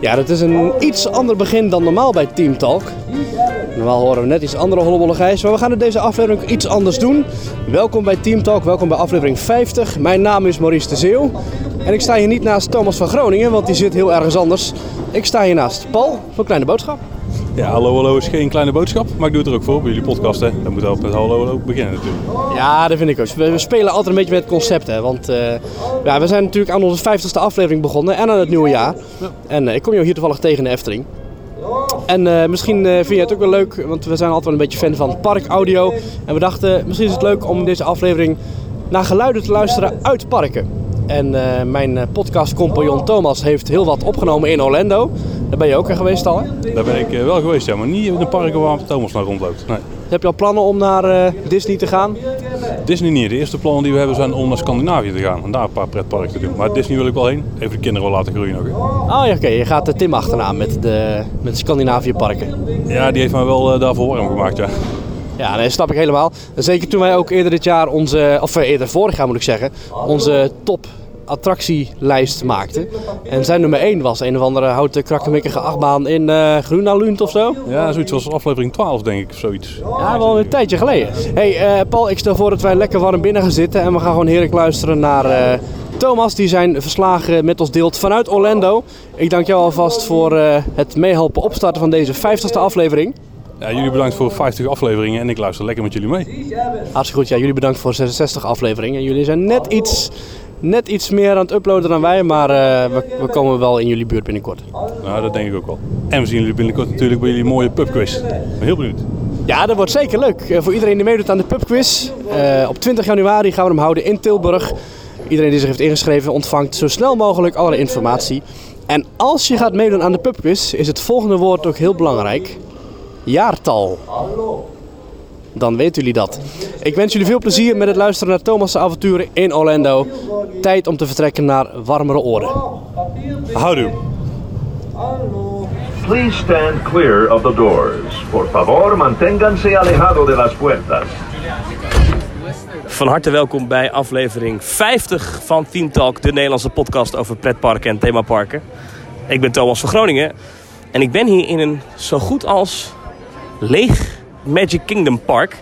Ja, dat is een iets ander begin dan normaal bij Team Talk. Normaal horen we net iets andere hollebolligijs, maar we gaan in deze aflevering iets anders doen. Welkom bij Team Talk, welkom bij aflevering 50. Mijn naam is Maurice de Zeeuw. En ik sta hier niet naast Thomas van Groningen, want die zit heel ergens anders. Ik sta hier naast Paul voor Kleine Boodschap. Ja, hallo hallo is geen kleine boodschap, maar ik doe het er ook voor bij jullie podcast. Hè. Dan moet ook met hallo hallo beginnen natuurlijk. Ja, dat vind ik ook. We, we spelen altijd een beetje met het concept, hè. Want eh, ja, we zijn natuurlijk aan onze 50ste aflevering begonnen en aan het nieuwe jaar. En eh, ik kom jou hier toevallig tegen in de Efteling. En eh, misschien vind je het ook wel leuk, want we zijn altijd wel een beetje fan van parkaudio. En we dachten, misschien is het leuk om deze aflevering naar geluiden te luisteren uit parken. En eh, mijn eh, podcastcompagnon Thomas heeft heel wat opgenomen in Orlando. Daar ben je ook er geweest al, hè? Daar ben ik eh, wel geweest, ja, maar niet in de parken waar Thomas naar rondloopt. Nee. Heb je al plannen om naar eh, Disney te gaan? Disney niet. De eerste plannen die we hebben zijn om naar Scandinavië te gaan en daar een paar pretparken te doen. Maar Disney wil ik wel heen. Even de kinderen wel laten groeien nog. hè. Oh ja, oké. Je gaat de Tim achterna met de, met Scandinavië parken. Ja, die heeft mij wel eh, daarvoor warm gemaakt, ja. Ja, dat snap ik helemaal. Zeker toen wij ook eerder dit jaar onze, of eh, eerder vorig jaar moet ik zeggen, onze top attractielijst maakten. En zijn nummer 1 was een of andere houten krakkemikkige achtbaan in Grunalund of zo. Ja, zoiets als aflevering 12 denk ik of zoiets. Ja, wel een tijdje geleden. hey, eh, Paul, ik stel voor dat wij lekker warm binnen gaan zitten en we gaan gewoon heerlijk luisteren naar eh, Thomas, die zijn verslagen met ons deelt vanuit Orlando. Ik dank jou alvast voor het meehelpen opstarten van deze 50ste aflevering. Ja, jullie bedankt voor 50 afleveringen en ik luister lekker met jullie mee. Hartstikke goed. Ja, jullie bedankt voor 66 afleveringen. Jullie zijn net iets, net iets meer aan het uploaden dan wij, maar eh, we, we komen wel in jullie buurt binnenkort. Nou, dat denk ik ook wel. En we zien jullie binnenkort natuurlijk bij jullie mooie pubquiz. Ik ben heel benieuwd. Ja, dat wordt zeker leuk. Eh, voor iedereen die meedoet aan de pubquiz. Eh, op 20 januari gaan we hem houden in Tilburg. Iedereen die zich heeft ingeschreven ontvangt zo snel mogelijk alle informatie. En als je gaat meedoen aan de pubquiz, is het volgende woord ook heel belangrijk. Jaartal. Dan weten jullie dat. Ik wens jullie veel plezier met het luisteren naar Thomas' avonturen in Orlando. Tijd om te vertrekken naar warmere oren. Houdoe. Please stand clear of the doors. Por favor, manténganse alejado de las puertas. Van harte welkom bij aflevering 50 van Team Talk, de Nederlandse podcast over pretparken en themaparken. Ik ben Thomas van Groningen en ik ben hier in een zo goed als leeg Magic Kingdom park.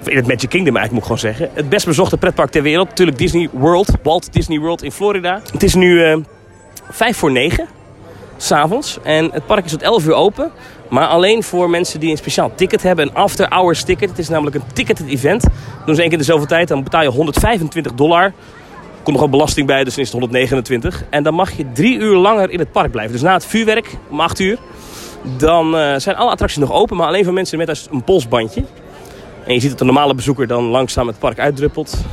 Of in het Magic Kingdom eigenlijk moet ik gewoon zeggen. Het best bezochte pretpark ter wereld, natuurlijk Disney World, Walt Disney World in Florida. Het is nu vijf voor negen s'avonds. En het park is tot 11 uur open. Maar alleen voor mensen die een speciaal ticket hebben. Een after hours ticket. Het is namelijk een ticketed event. Dat doen ze één keer in de zoveel tijd. Dan betaal je 125 dollar. Komt nog ook belasting bij, dus dan is het 129. En dan mag je drie uur langer in het park blijven. Dus na het vuurwerk, om 8 uur, dan eh, zijn alle attracties nog open. Maar alleen voor mensen met een polsbandje. En je ziet dat de normale bezoeker dan langzaam het park uitdruppelt.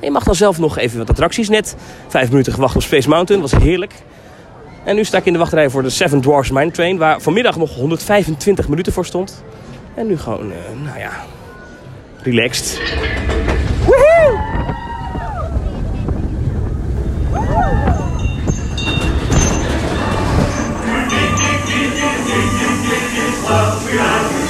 Je mag dan zelf nog even wat attracties. Net vijf minuten gewacht op Space Mountain, was heerlijk. En nu sta ik in de wachtrij voor de Seven Dwarfs Mine Train, waar vanmiddag nog 125 minuten voor stond. En nu gewoon, eh, nou ja, relaxed. love we are.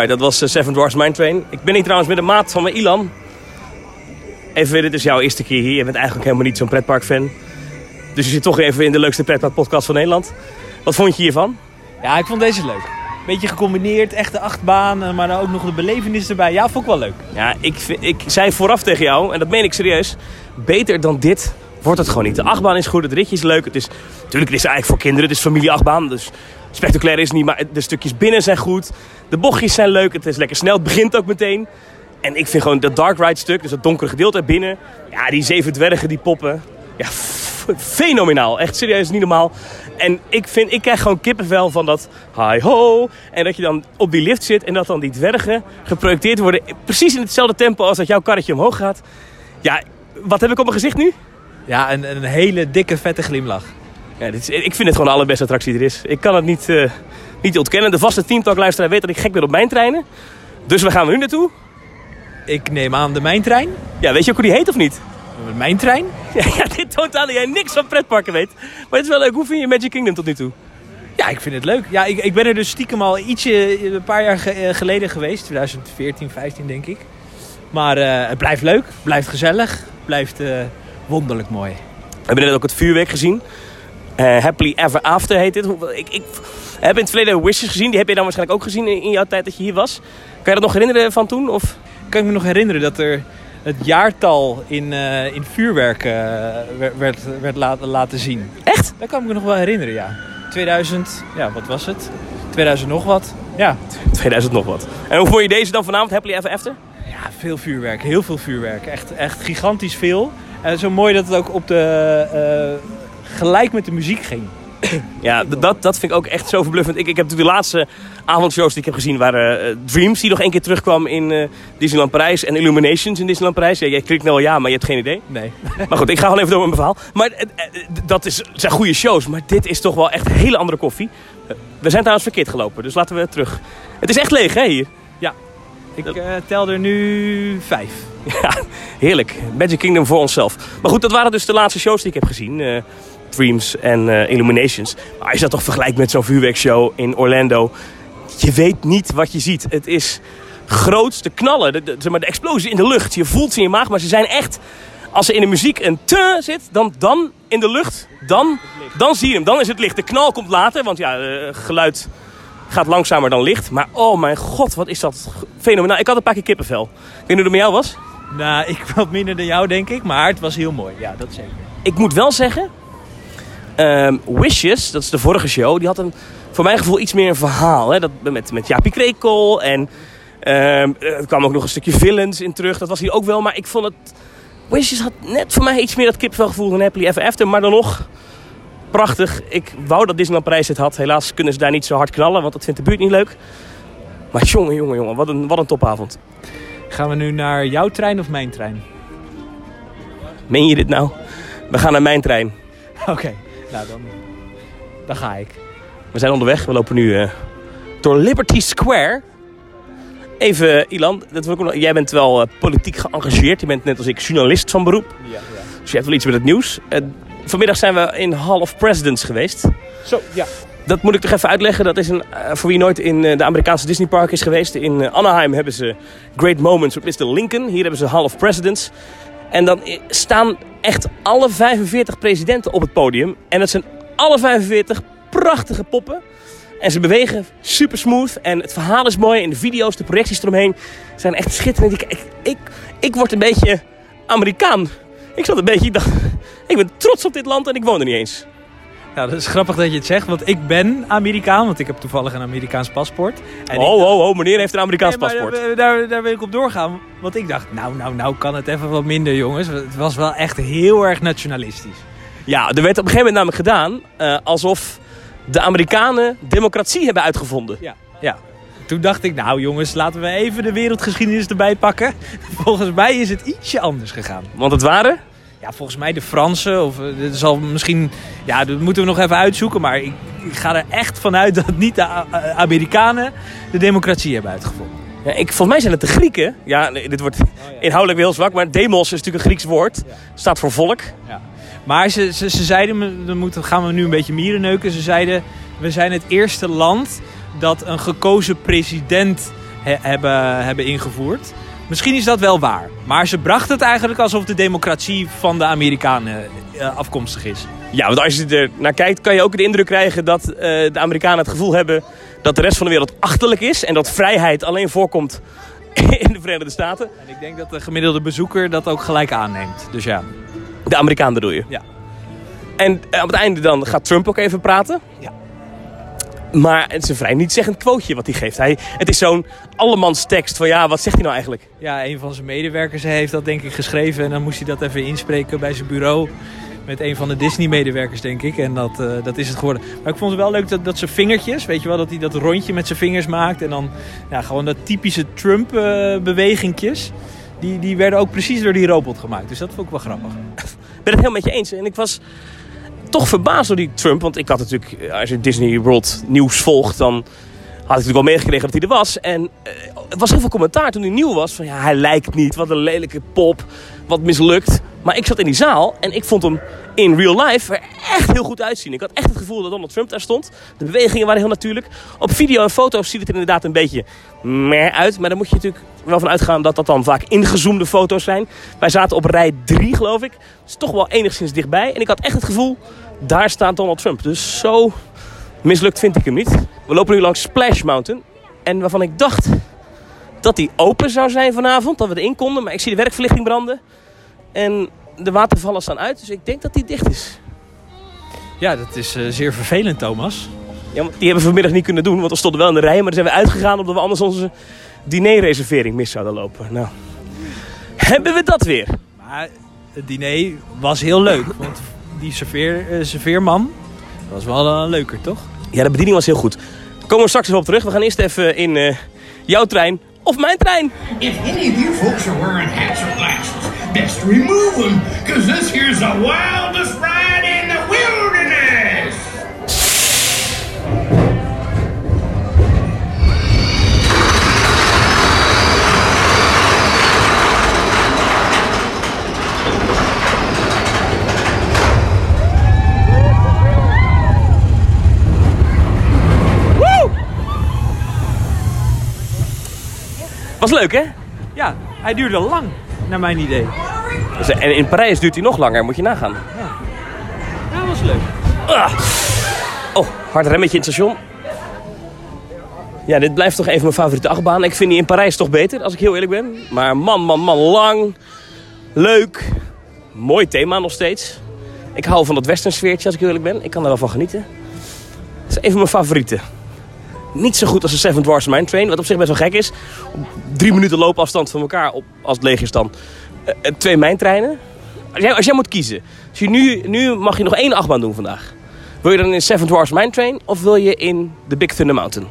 Alright, dat was eh, Seven Dwarfs Mine Train. Ik ben hier trouwens met een maat van mijn Ilan. Even, dit is jouw eerste keer hier. Je bent eigenlijk helemaal niet zo'n pretpark-fan. Dus je zit toch even in de leukste pretpark-podcast van Nederland. Wat vond je hiervan? Ja, ik vond deze leuk. Beetje gecombineerd, echte achtbaan, eh, maar dan ook nog de belevenis erbij. Ja, vond ik wel leuk. Ja, ik, vind- ik zei vooraf tegen jou, en dat meen ik serieus. Beter dan dit wordt het gewoon niet. De achtbaan is goed, het ritje is leuk. Het is, natuurlijk, het is eigenlijk voor kinderen, het is familieachtbaan. Dus spectaculair is niet, maar de stukjes binnen zijn goed. De bochtjes zijn leuk, het is lekker snel, het begint ook meteen. En ik vind gewoon dat dark ride stuk, dus dat donkere gedeelte binnen. Ja, die zeven dwergen die poppen. Ja, fenomenaal. Echt serieus, niet normaal. En ik, vind, ik krijg gewoon kippenvel van dat hi ho. En dat je dan op die lift zit en dat dan die dwergen geprojecteerd worden. Precies in hetzelfde tempo als dat jouw karretje omhoog gaat. Ja, wat heb ik op mijn gezicht nu? Ja, een, een hele dikke, vette glimlach. Ja, dit is, ik vind het gewoon de allerbeste attractie die er is. Ik kan het niet, eh, niet ontkennen. De vaste Teamtalk-luisteraar weet dat ik gek ben op mijn treinen. Dus waar gaan we nu naartoe? Ik neem aan de mijntrein. Ja, weet je ook hoe die heet of niet? Mijn trein? Ja, ja, dit toont aan dat jij niks van pretparken weet. Maar het is wel leuk. Hoe vind je Magic Kingdom tot nu toe? Ja, ik vind het leuk. Ja, ik, ik ben er dus stiekem al ietsje, een paar jaar ge- eh, geleden geweest. 2014, 15 denk ik. Maar eh, het blijft leuk, blijft gezellig, blijft eh, wonderlijk mooi. We hebben net ook het vuurwerk gezien. Eh, Happily Ever After heet dit. Ik, ik heb in het verleden Wishes gezien. Die heb je dan waarschijnlijk ook gezien in, in jouw tijd dat je hier was. Kan je dat nog herinneren van toen? Of? Kan ik me nog herinneren dat er het jaartal in, eh, in vuurwerk eh, werd, werd, werd laten, laten zien. Echt? Dat kan ik me nog wel herinneren, ja. 2000, ja, wat was het? 2000 nog wat. Ja, 2000 nog wat. En hoe vond je deze dan vanavond, Happily Ever After? ja veel vuurwerk, heel veel vuurwerk. Echt, echt gigantisch veel. En zo mooi dat het ook op de, gelijk met de muziek ging. Ja, dat, dat vind ik ook echt zo verbluffend. Ik, ik heb de laatste avondshows die ik heb gezien waren eh, Dreams, die nog één keer terugkwam in eh, Disneyland Parijs. En Illuminations in Disneyland Parijs. Ja, jij klikt nou wel ja, maar je hebt geen idee. Nee. Maar goed, ik ga gewoon even door met mijn verhaal. Maar eh, dat is, zijn goede shows, maar dit is toch wel echt een hele andere koffie. We zijn trouwens verkeerd gelopen, dus laten we terug. Het is echt leeg, hè, hier? Ik eh, tel er nu vijf. Ja, heerlijk. Magic Kingdom voor onszelf. Maar goed, dat waren dus de laatste shows die ik heb gezien. eh, Dreams en eh, Illuminations. Maar als je dat toch vergelijkt met zo'n vuurwerkshow in Orlando... Je weet niet wat je ziet. Het is groots, de knallen, de, zeg maar, de explosie in de lucht. Je voelt ze in je maag, maar ze zijn echt... Als er in de muziek een te zit, dan, dan in de lucht, dan, dan zie je hem. Dan is het licht. De knal komt later, want ja, eh, geluid gaat langzamer dan licht. Maar oh mijn god, wat is dat fenomenaal. Ik had een paar keer kippenvel. Ik weet niet hoe het met jou was. Nou, ik wat minder dan jou, denk ik. Maar het was heel mooi. Ja, dat zeker. ik moet wel zeggen, ehm, Wishes, dat is de vorige show, die had een, voor mijn gevoel iets meer een verhaal. Hè? Dat, met, met Jaapie Krekel en ehm, er kwam ook nog een stukje villains in terug. Dat was hier ook wel, maar ik vond het... Wishes had net voor mij iets meer dat kipvelgevoel dan Happily Ever After. Maar dan nog, prachtig. Ik wou dat Disneyland Parijs het had. Helaas kunnen ze daar niet zo hard knallen, want dat vindt de buurt niet leuk. Maar jongen, jongen, jongen, wat een, wat een topavond. Gaan we nu naar jouw trein of mijn trein? Meen je dit nou? We gaan naar mijn trein. Oké, nou dan, dan ga ik. We zijn onderweg. We lopen nu eh, door Liberty Square. Even, Ilan, dat wil ik nog, jij bent wel eh, politiek geëngageerd. Je bent net als ik journalist van beroep. Ja, ja. Dus je hebt wel iets met het nieuws. Eh, vanmiddag zijn we in Hall of Presidents geweest. Zo, ja. Dat moet ik toch even uitleggen. Dat is een, eh, voor wie nooit in eh, de Amerikaanse Disney Park is geweest. In eh, Anaheim hebben ze Great Moments with Mr. Lincoln. Hier hebben ze Hall of Presidents. En dan staan echt alle 45 presidenten op het podium. En dat zijn alle 45 prachtige poppen. En ze bewegen super smooth. En het verhaal is mooi. En de video's, de projecties eromheen zijn echt schitterend. Ik, ik, ik, ik word een beetje Amerikaan. Ik zat een beetje... Ik dacht, ik ben trots op dit land en ik woon er niet eens. Nou, dat is grappig dat je het zegt, want ik ben Amerikaan, want ik heb toevallig een Amerikaans paspoort. En ik- Oh, oh, oh, meneer heeft een Amerikaans Nee, paspoort. Daar, daar, daar wil ik op doorgaan, want ik dacht, nou, nou, nou kan het even wat minder, jongens. Het was wel echt heel erg nationalistisch. Ja, er werd op een gegeven moment namelijk gedaan eh, alsof de Amerikanen democratie hebben uitgevonden. Ja, ja. Toen dacht ik, nou jongens, laten we even de wereldgeschiedenis erbij pakken. Volgens mij is het ietsje anders gegaan. Want het waren, Ja, volgens mij de Fransen, of eh, dit zal misschien, ja, dat moeten we nog even uitzoeken. Maar ik, ik ga er echt vanuit dat niet de A- A- Amerikanen de democratie hebben uitgevonden. ja, ik, volgens mij zijn het de Grieken. Ja, dit wordt inhoudelijk weer heel zwak, maar demos is natuurlijk een Grieks woord. Staat voor volk. Maar ze, ze, ze zeiden, dan moeten, gaan we nu een beetje mieren neuken. Ze zeiden, we zijn het eerste land dat een gekozen president he- hebben, hebben ingevoerd. Misschien is dat wel waar. Maar ze brachten het eigenlijk alsof de democratie van de Amerikanen eh, afkomstig is. Ja, want als je er naar kijkt, kan je ook de indruk krijgen dat eh, de Amerikanen het gevoel hebben dat de rest van de wereld achterlijk is. En dat vrijheid alleen voorkomt in de Verenigde Staten. En ik denk dat de gemiddelde bezoeker dat ook gelijk aanneemt. Dus ja. De Amerikaan bedoel je? Ja. En eh, op het einde dan gaat Trump ook even praten. Ja. Maar het is een vrij niet-zeggend quoteje wat hij geeft. Hij, het is zo'n allemans tekst van ja, wat zegt hij nou eigenlijk? Ja, een van zijn medewerkers heeft dat denk ik geschreven. En dan moest hij dat even inspreken bij zijn bureau. Met een van de Disney-medewerkers, denk ik. En dat, eh, dat is het geworden. Maar ik vond het wel leuk dat, dat zijn vingertjes, weet je wel, dat hij dat rondje met zijn vingers maakt. En dan ja, gewoon dat typische Trump-bewegingjes. die, die werden ook precies door die robot gemaakt. Dus dat vond ik wel grappig. Ik ben het helemaal met je eens. En ik was... toch verbaasd door die Trump. Want ik had natuurlijk, eh, als je Disney World nieuws volgt, dan had ik natuurlijk wel meegekregen dat hij er was. En eh, er was heel veel commentaar toen hij nieuw was. Van ja, hij lijkt niet, wat een lelijke pop, wat mislukt. Maar ik zat in die zaal en ik vond hem in real life er echt heel goed uitzien. Ik had echt het gevoel dat Donald Trump daar stond. De bewegingen waren heel natuurlijk. Op video en foto's ziet het er inderdaad een beetje meer uit. Maar daar moet je natuurlijk wel van uitgaan dat dat dan vaak ingezoomde foto's zijn. Wij zaten op rij 3 geloof ik. Dus toch wel enigszins dichtbij. En ik had echt het gevoel, daar staat Donald Trump. Dus zo mislukt vind ik hem niet. We lopen nu langs Splash Mountain. En waarvan ik dacht dat die open zou zijn vanavond. Dat we erin konden. Maar ik zie de werkverlichting branden. En de watervallen staan uit. Dus ik denk dat die dicht is. Ja, dat is eh, zeer vervelend, Thomas. Ja, die hebben we vanmiddag niet kunnen doen. Want we stonden wel in de rij. Maar dan zijn we uitgegaan omdat we anders onze dinerreservering mis zouden lopen. Nou, hebben we dat weer. Maar het diner was heel leuk. Want die serveer, eh, serveerman was wel een leuker, toch? Ja, de bediening was heel goed. Daar komen we straks even op terug. We gaan eerst even in eh, jouw trein of mijn trein. If any of you folks are wearing hats or glasses, best remove them, cause this here's the wildest ride Was leuk, hè? Ja, hij duurde lang, naar mijn idee. Dus, En in Parijs duurt hij nog langer, moet je nagaan. Ja, was leuk. Ah. Oh, hard remmetje in het station. Ja, dit blijft toch even mijn favoriete achtbaan. Ik vind die in Parijs toch beter, als ik heel eerlijk ben. Maar man, man, man, lang. Leuk. Mooi thema nog steeds. Ik hou van dat western sfeertje, als ik heel eerlijk ben. Ik kan er wel van genieten. Het is een van mijn favorieten. Niet zo goed als de Seven Dwarfs Mine Train, wat op zich best wel gek is. Op drie minuten loopafstand van elkaar, op, als het leeg is dan. Eh, eh, twee mijntreinen. Als jij, als jij moet kiezen, als je nu, nu mag je nog één achtbaan doen vandaag. Wil je dan in Seven Dwarfs Mine Train of wil je in de Big Thunder Mountain?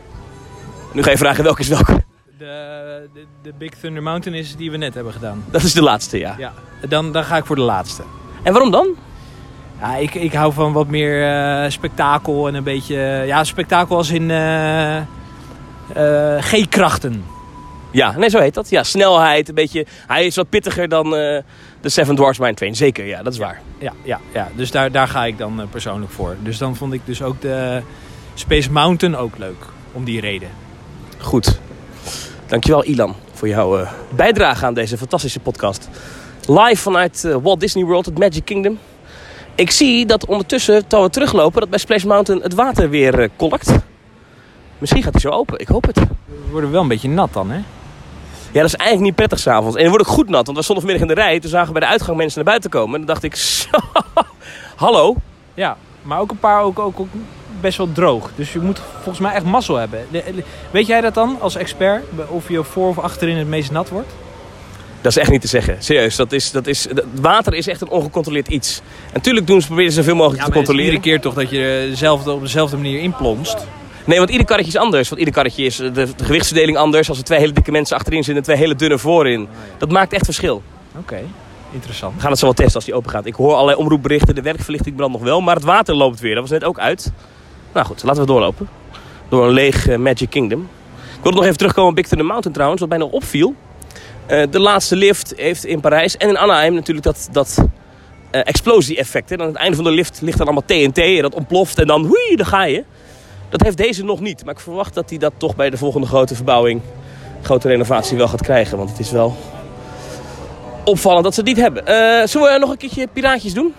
Nu ga je vragen welke is welke. De, de, de Big Thunder Mountain is die we net hebben gedaan. Dat is de laatste, ja. Ja, dan, dan ga ik voor de laatste. En waarom dan? Ja, ik, ik hou van wat meer eh, spektakel en een beetje... ja, spektakel als in eh, eh, G-krachten. Ja, nee, zo heet dat. Ja, snelheid, een beetje... Hij is wat pittiger dan de Seven Dwarfs Mine Train. Zeker, ja, dat is waar. Ja, ja, ja. dus daar, daar ga ik dan persoonlijk voor. Dus dan vond ik dus ook de Space Mountain ook leuk. Om die reden. Goed. Dankjewel, Ilan, voor jouw bijdrage aan deze fantastische podcast. Live vanuit Walt Disney World, het Magic Kingdom. Ik zie dat ondertussen, terwijl we teruglopen, dat bij Splash Mountain het water weer eh, kolkt. Misschien gaat hij zo open, ik hoop het. We worden wel een beetje nat dan, hè? Ja, dat is eigenlijk niet prettig s'avonds. En dan wordt ook goed nat, want we stonden vanmiddag in de rij. Toen zagen we bij de uitgang mensen naar buiten komen. En dan dacht ik, zo, hallo. Ja, maar ook een paar ook, ook, ook best wel droog. Dus je moet volgens mij echt mazzel hebben. Weet jij dat dan als expert? Of je voor of achterin het meest nat wordt? Dat is echt niet te zeggen. Serieus, dat is, dat is, dat- water is echt een ongecontroleerd iets. En natuurlijk doen ze, proberen ze zoveel mogelijk te controleren. iedere keer toch dat je dezelfde, op dezelfde manier inplonst. Nee, want ieder karretje is anders. Want ieder karretje is de, de gewichtsverdeling anders. Als er twee hele dikke mensen achterin zitten en twee hele dunne voorin. Dat maakt echt verschil. Oké, interessant. We gaan het zo wel testen als die open gaat. Ik hoor allerlei omroepberichten. De werkverlichting brandt nog wel. Maar het water loopt weer. Dat was net ook uit. Nou goed, laten we doorlopen. Door een leeg eh, Magic Kingdom. Ik wilde nog even terugkomen op Big Thunder Mountain trouwens. Wat bijna opviel. Eh, de laatste lift heeft in Parijs en in Anaheim natuurlijk dat, dat eh, explosie-effect. aan het einde van de lift ligt dan allemaal TNT en dat ontploft en dan hui, daar ga je. Dat heeft deze nog niet. Maar ik verwacht dat hij dat toch bij de volgende grote verbouwing, grote renovatie wel gaat krijgen. Want het is wel opvallend dat ze het niet hebben. Eh, zullen we nog een keertje piraatjes doen?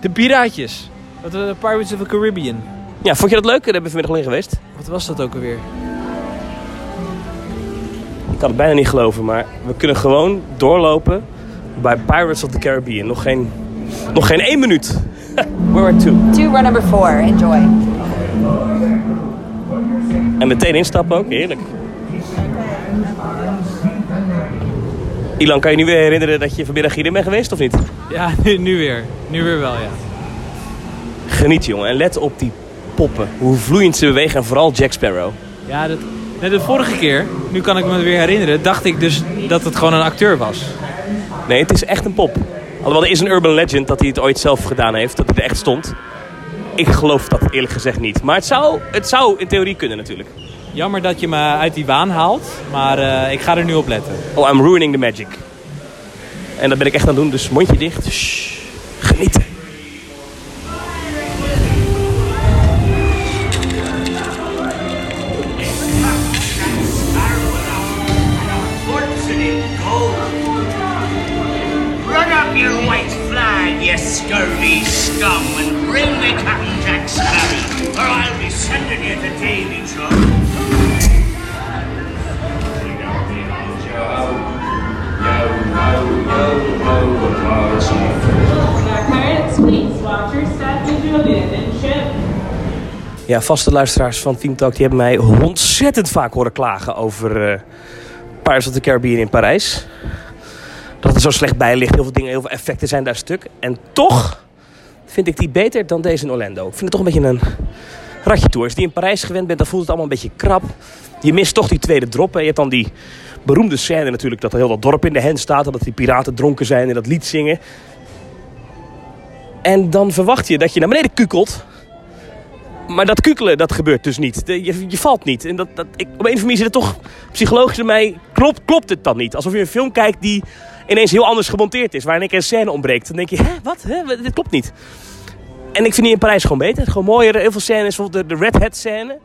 De piraatjes. De Pirates of the Caribbean. Ja, vond je dat leuk? Daar hebben we vanmiddag alleen geweest. Wat was dat ook alweer? Ik kan het bijna niet geloven, maar we kunnen gewoon doorlopen bij Pirates of the Caribbean. Nog geen, nog geen één minuut. Where are two? Do row number four. Enjoy. En meteen instappen ook, heerlijk. Ilan, kan je nu weer herinneren dat je vanmiddag hierin bent geweest of niet? Ja, nu, nu weer. Nu weer wel, ja. Geniet jongen en let op die poppen. Hoe vloeiend ze bewegen en vooral Jack Sparrow. Ja, dat, net de vorige keer, nu kan ik me weer herinneren, dacht ik dus dat het gewoon een acteur was. Nee, het is echt een pop. Alhoewel, er is een urban legend dat hij het ooit zelf gedaan heeft. Dat hij er echt stond. ik geloof dat eerlijk gezegd niet. Maar het zou, het zou in theorie kunnen natuurlijk. Jammer dat je me uit die waan haalt, maar eh, ik ga er nu op letten. Oh, I'm ruining the magic. En dat ben ik echt aan het doen, dus mondje dicht. Shh, genieten. You scurvy scum, and bring me Captain Jack Sparrow, or I'll be sending you to Davy ship. Ja, vaste luisteraars van Team Talk die hebben mij ontzettend vaak horen klagen over eh Pirates of the Caribbean in Parijs. Dat het zo slecht bij ligt, heel veel dingen, heel veel effecten zijn daar stuk. En toch vind ik die beter dan deze in Orlando. Ik vind het toch een beetje een ratje tour. Als je in Parijs gewend bent, dan voelt het allemaal een beetje krap. Je mist toch die tweede drop. hè. Je hebt dan die beroemde scène natuurlijk dat er heel dat dorp in de hen staat. en Dat die piraten dronken zijn en dat lied zingen. En dan verwacht je dat je naar beneden kukelt. Maar dat kukelen, dat gebeurt dus niet. Je, je valt niet. En dat, dat, ik, op een of andere manier zit het toch psychologisch bij mij... Klopt, klopt het dan niet? Alsof je een film kijkt die ineens heel anders gemonteerd is. Waarin keer een scène ontbreekt. Dan denk je, hè, wat? Hè? Dit klopt niet. En ik vind die in Parijs gewoon beter. Gewoon mooier. Heel veel scènes. Bijvoorbeeld de, Red Hat scène.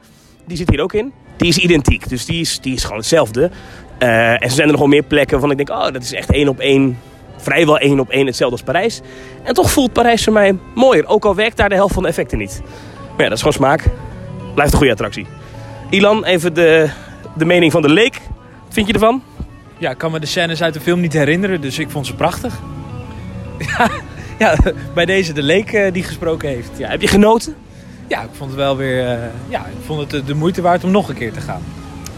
Die zit hier ook in. Die is identiek. Dus die is, die is gewoon hetzelfde. Eh, en er zijn er nog wel meer plekken waarvan ik denk... Oh, dat is echt één op één... Vrijwel één op één hetzelfde als Parijs. En toch voelt Parijs voor mij mooier. Ook al werkt daar de helft van de effecten niet. Maar ja, dat is gewoon smaak. Blijft een goede attractie. Ilan, even de, de mening van de leek. Wat vind je ervan? Ja, ik kan me de scènes uit de film niet herinneren, dus ik vond ze prachtig. Ja, ja bij deze de leek eh, die gesproken heeft. Ja, heb je genoten? Ja, ik vond het wel weer eh, ja, ik vond het de, de moeite waard om nog een keer te gaan.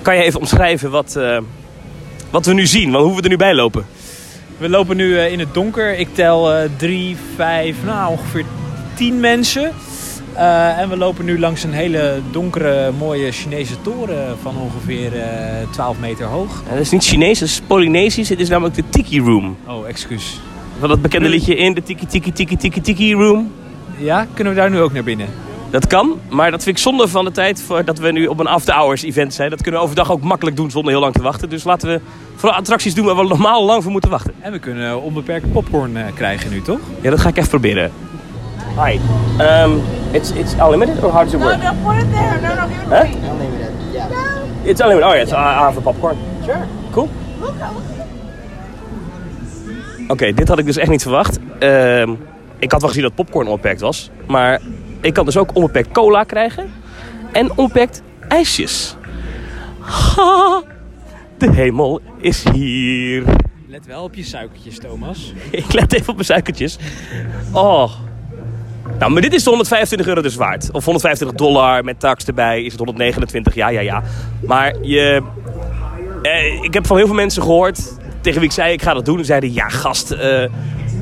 Kan je even omschrijven wat, eh, wat we nu zien? Want hoe we er nu bij lopen? We lopen nu eh, in het donker. Ik tel eh, drie, vijf, nou ongeveer tien mensen. Eh, en we lopen nu langs een hele donkere, mooie Chinese toren van ongeveer eh 12 meter hoog. Ja, dat is niet Chinees, dat is Polynesisch. Het is namelijk de Tiki Room. Oh, excuus. Van dat bekende liedje in de Tiki Tiki Tiki Tiki Tiki Room. Ja, kunnen we daar nu ook naar binnen? Dat kan, maar dat vind ik zonde van de tijd dat we nu op een after-hours event zijn. Dat kunnen we overdag ook makkelijk doen zonder heel lang te wachten. Dus laten we vooral attracties doen waar we normaal lang voor moeten wachten. En we kunnen onbeperkt popcorn eh, krijgen nu, toch? Ja, dat ga ik even proberen. Hi. Um, it's, it's unlimited or how does it work? No, put it there. No, no, give it to Huh? me. Unlimited. Yeah. It's unlimited. Oh, yeah, it's, I I have a popcorn. Sure. Cool. Look. Oké, dit had ik dus echt niet verwacht. Ehm, ik had wel gezien dat popcorn onbeperkt was. Maar ik kan dus ook onbeperkt cola krijgen. En onbeperkt ijsjes. Ha, de hemel is hier. Let wel op je suikertjes, Thomas. Ik let even op mijn suikertjes. Oh. Nou, maar dit is de 125 euro dus waard. Of 125 dollar met tax erbij is het 129. Ja, ja, ja. Maar je... Eh, ik heb van heel veel mensen gehoord tegen wie ik zei ik ga dat doen. En zeiden ja gast, eh,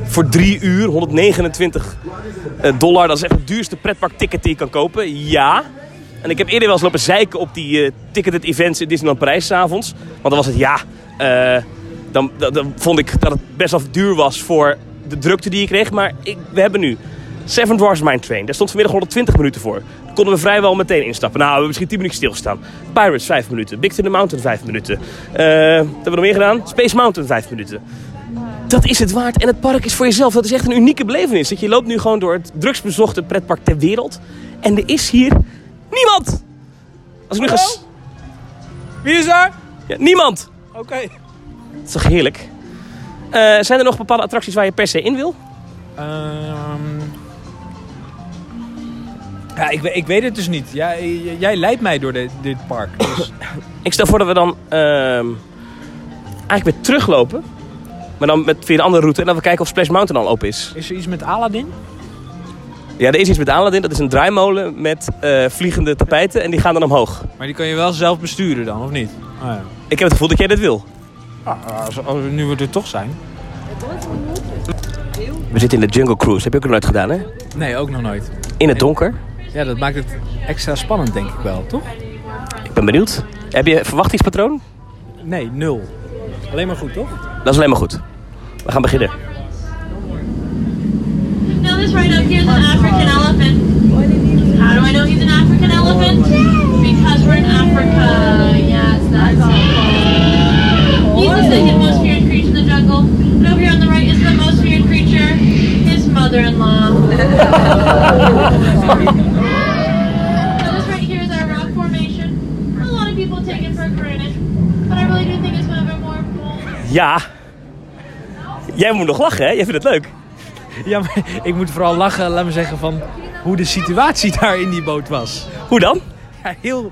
voor drie uur 129 eh, dollar. Dat is echt het duurste pretparkticket die je kan kopen. Ja. En ik heb eerder wel eens lopen zeiken op die eh, ticketed events in Disneyland Parijs 's avonds. Want dan was het ja... dan, dan, dan vond ik dat het best wel duur was voor de drukte die je kreeg. Maar ik, we hebben nu Seven Dwarfs Mine Train. Daar stond vanmiddag 120 minuten voor. Daar konden we vrijwel meteen instappen. Nou, we hebben misschien 10 minuten stilgestaan. Pirates 5 minuten. Big Thunder Mountain 5 minuten. Eh, wat hebben we nog meer gedaan? Space Mountain 5 minuten. Dat is het waard. En het park is voor jezelf. Dat is echt een unieke belevenis. Dat je loopt nu gewoon door het drugsbezochte pretpark ter wereld. En er is hier niemand. Als ik nu ga... Wie is daar? Ja, niemand. Oké. Dat is toch heerlijk? Eh, zijn er nog bepaalde attracties waar je per se in wil? Ehm, ja, ik, ik weet het dus niet. Ja, j- jij leidt mij door de, dit park. Dus Ik stel voor dat we dan ehm, eigenlijk weer teruglopen. Maar dan met, via een andere route. En dat we kijken of Splash Mountain al open is. is er iets met Aladdin? Ja, er is iets met Aladdin. Dat is een draaimolen met eh, vliegende tapijten. En die gaan dan omhoog. Maar die kan je wel zelf besturen dan, of niet? Ah, ja. Ik heb het gevoel dat jij dit wil. Ah, als, als we nu we er toch zijn. We zitten in de Jungle Cruise. Heb je ook nog nooit gedaan, hè? Nee, ook nog nooit. In het donker. Ja, dat maakt het extra spannend, denk ik wel, toch? Ik ben benieuwd. Heb je een verwachtingspatroon? Nee, nul. Alleen maar goed, toch? Dat is alleen maar goed. We gaan beginnen. No, this right up here is an African elephant. How do I know he's an African elephant? Because we're in Africa. Yes, that's all. He's the second most feared creature in the jungle. And over here on the right is the most feared creature, his mother-in-law. Now this right here is our rock formation. A lot of people take it for granted, but I really do think it's one of our more bold Ja. Jij moet nog lachen, hè? Jij vindt het leuk. Ja, maar ik moet vooral lachen, laat me zeggen, van hoe de situatie daar in die boot was. Hoe dan? Ja, heel...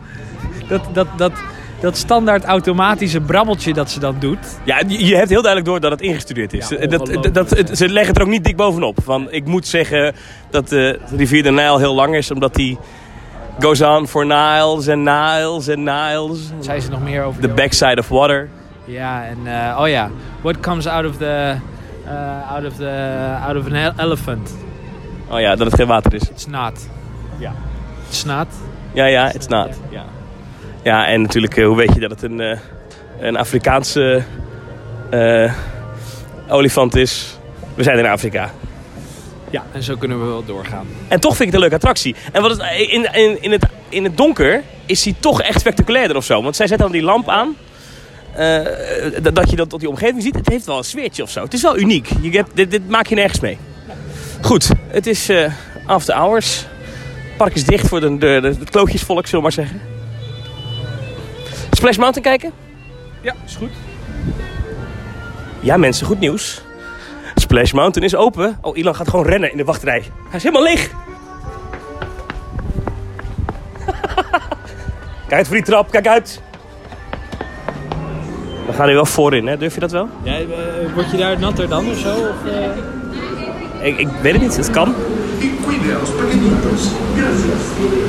Dat, dat, dat, dat standaard automatische brabbeltje dat ze dan doet. Ja, je hebt heel duidelijk door dat het ingestudeerd is. Ja, dat, dat, ze leggen het er ook niet dik bovenop. Van, ik moet zeggen dat de rivier de Nijl heel lang is, omdat die goes on for Niles and Niles and Niles. Zei ze nog meer over... The backside of water. Ja, en eh, oh ja. What comes out of the... eh, out of the... out of an ele- elephant? Oh ja, dat het geen water is. It's not. Ja. It's not. Ja, ja, it's not. Ja, ja en natuurlijk, eh, hoe weet je dat het een, een Afrikaanse olifant is? We zijn in Afrika. Ja, en zo kunnen we wel doorgaan. En toch vind ik het een leuke attractie. En wat is, in, in, in, het, in het donker is hij toch echt spectaculairder of zo. Want zij zetten dan die lamp aan. Eh, dat- je dat tot die omgeving ziet. Het heeft wel een sfeertje of zo. Het is wel uniek. Je hebt, dit, dit maak je nergens mee. Goed, het is eh, after hours. Het park is dicht voor de, de, de, het klootjesvolk, zullen we maar zeggen. Splash Mountain kijken? Ja, is goed. Ja mensen, goed nieuws. Splash Mountain is open. Oh, Ilan gaat gewoon rennen in de wachtrij. Hij is helemaal leeg. kijk uit voor die trap, kijk uit. We gaan er wel voorin, hè? Durf je dat wel? Ja, eh, word je daar natter dan of zo? Of, eh? Ik, ik weet het niet, het kan.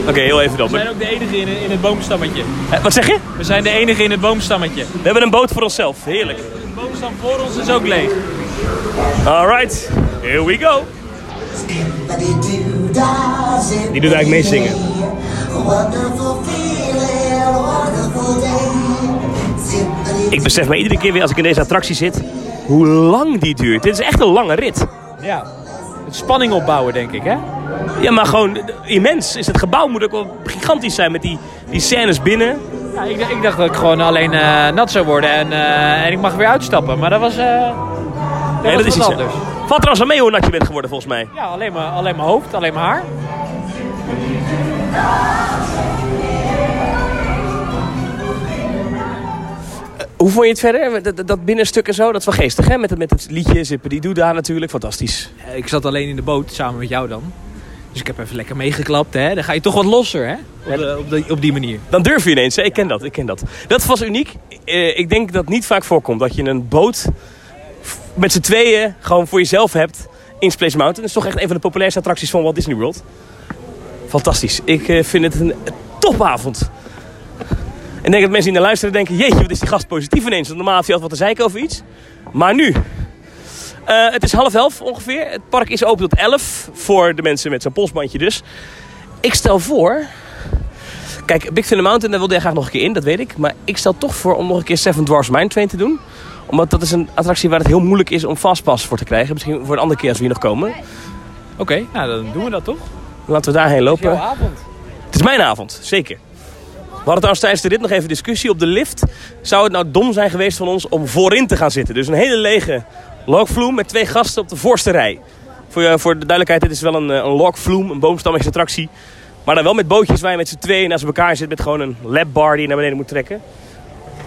Oké, heel even dan. We zijn ook de enige in, in het boomstammetje. Eh, wat zeg je? We zijn de enige in het boomstammetje. We hebben een boot voor onszelf, heerlijk. De boomstam voor ons is ook leeg. Alright, here we go. Die doet eigenlijk meezingen. Ik besef me iedere keer weer als ik in deze attractie zit, hoe lang die duurt. Dit is echt een lange rit. Ja. Het spanning opbouwen, denk ik, hè? Ja, maar gewoon immens. Is het gebouw moet ook wel gigantisch zijn met die, die scènes binnen. Ja, ik, ik dacht dat ik gewoon alleen eh, nat zou worden en, eh, en ik mag weer uitstappen. Maar dat was, eh dat Nee, was dat is zo. anders. Valt trouwens mee hoe nat je bent geworden volgens mij. Ja, alleen maar, alleen mijn hoofd, alleen mijn haar. Hoe vond je het verder? Dat, dat- binnenstuk en zo, dat wel geestig hè? Met het, met het liedje Zippity daar natuurlijk, fantastisch. Ik zat alleen in de boot samen met jou dan. Dus ik heb even lekker meegeklapt, hè? Dan ga je toch wat losser, hè? Op, de- op, die- op die manier. Dan durf je ineens, hè? ik ken dat, ik ken dat. Dat was uniek. Eh, ik denk dat het niet vaak voorkomt dat je een boot met z'n tweeën gewoon voor jezelf hebt in Splash Mountain. Dat is toch echt een van de populairste attracties van Walt Disney World. Fantastisch. Ik eh, vind het een topavond. En ik denk dat mensen die naar luisteren denken... Jeetje, wat is die gast positief ineens. Want normaal heeft hij altijd wat te zeiken over iets. Maar nu... Eh, het is half elf ongeveer. Het park is open tot elf. Voor de mensen met zo'n polsbandje dus. Ik stel voor... Kijk, Big Thunder Mountain, daar wilde jij graag nog een keer in, dat weet ik. Maar ik stel toch voor om nog een keer Seven Dwarfs Mine Train te doen. Omdat dat is een attractie waar het heel moeilijk is om fastpass voor te krijgen. Misschien voor een andere keer als we hier nog komen. Oké, nou dan doen we dat toch? Laten we daarheen lopen. Jouw avond. Het is mijn avond, zeker. Hadden trouwens tijdens de rit nog even discussie op de lift. Zou het nou dom zijn geweest van ons om voorin te gaan zitten? Dus een hele lege logvloem met twee gasten op de voorste rij. Voor, je- voor de duidelijkheid, dit is wel een, eh, een logvloem, een boomstammetjesattractie. Maar dan wel met bootjes waar je met z'n tweeën naast elkaar zit met gewoon een labbar die je naar beneden moet trekken.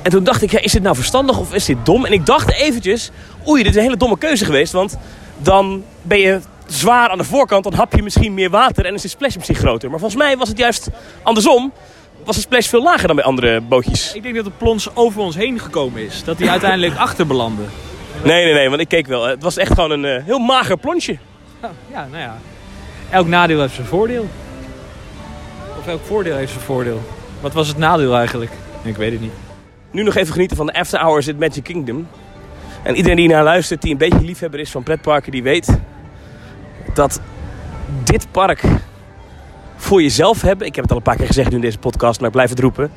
En toen dacht ik, ja, is dit nou verstandig of is dit dom? En ik dacht eventjes, oei, dit is een hele domme keuze geweest. Want dan ben je zwaar aan de voorkant, dan hap je misschien meer water en is de splash misschien groter. Maar volgens mij was het juist andersom. Was de splash veel lager dan bij andere bootjes. Ik denk dat de plons over ons heen gekomen is. Dat hij uiteindelijk achter belandde. Nee, nee, nee, want ik keek wel. Het was echt gewoon een eh, heel mager plonsje. Ja, nou ja. Elk nadeel heeft zijn voordeel. Of elk voordeel heeft zijn voordeel. Wat was het nadeel eigenlijk? Ik weet het niet. Nu nog even genieten van de After Hours in Magic Kingdom. En iedereen die naar luistert, die een beetje liefhebber is van pretparken, die weet dat dit park voor jezelf hebben. Ik heb het al een paar keer gezegd nu in deze podcast, maar ik blijf het roepen.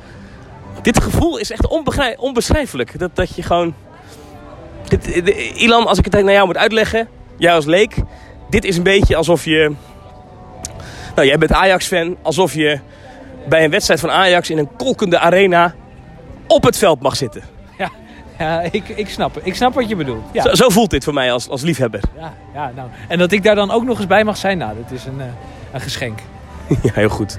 Dit gevoel is echt onbeschrijfelijk. Dat, dat je gewoon. Dit, Ilan, als ik het naar jou moet uitleggen, jij als leek, dit is een beetje alsof je Nou, jij bent Ajax-fan alsof je bij een wedstrijd van Ajax in een kolkende arena op het veld mag zitten. Ja, ja ik, ik, snap, ik snap wat je bedoelt. Ja. Zo, zo voelt dit voor mij als, als liefhebber. Ja, ja, nou. En dat ik daar dan ook nog eens bij mag zijn, nou, dat is een, eh, een geschenk. Ja, heel goed.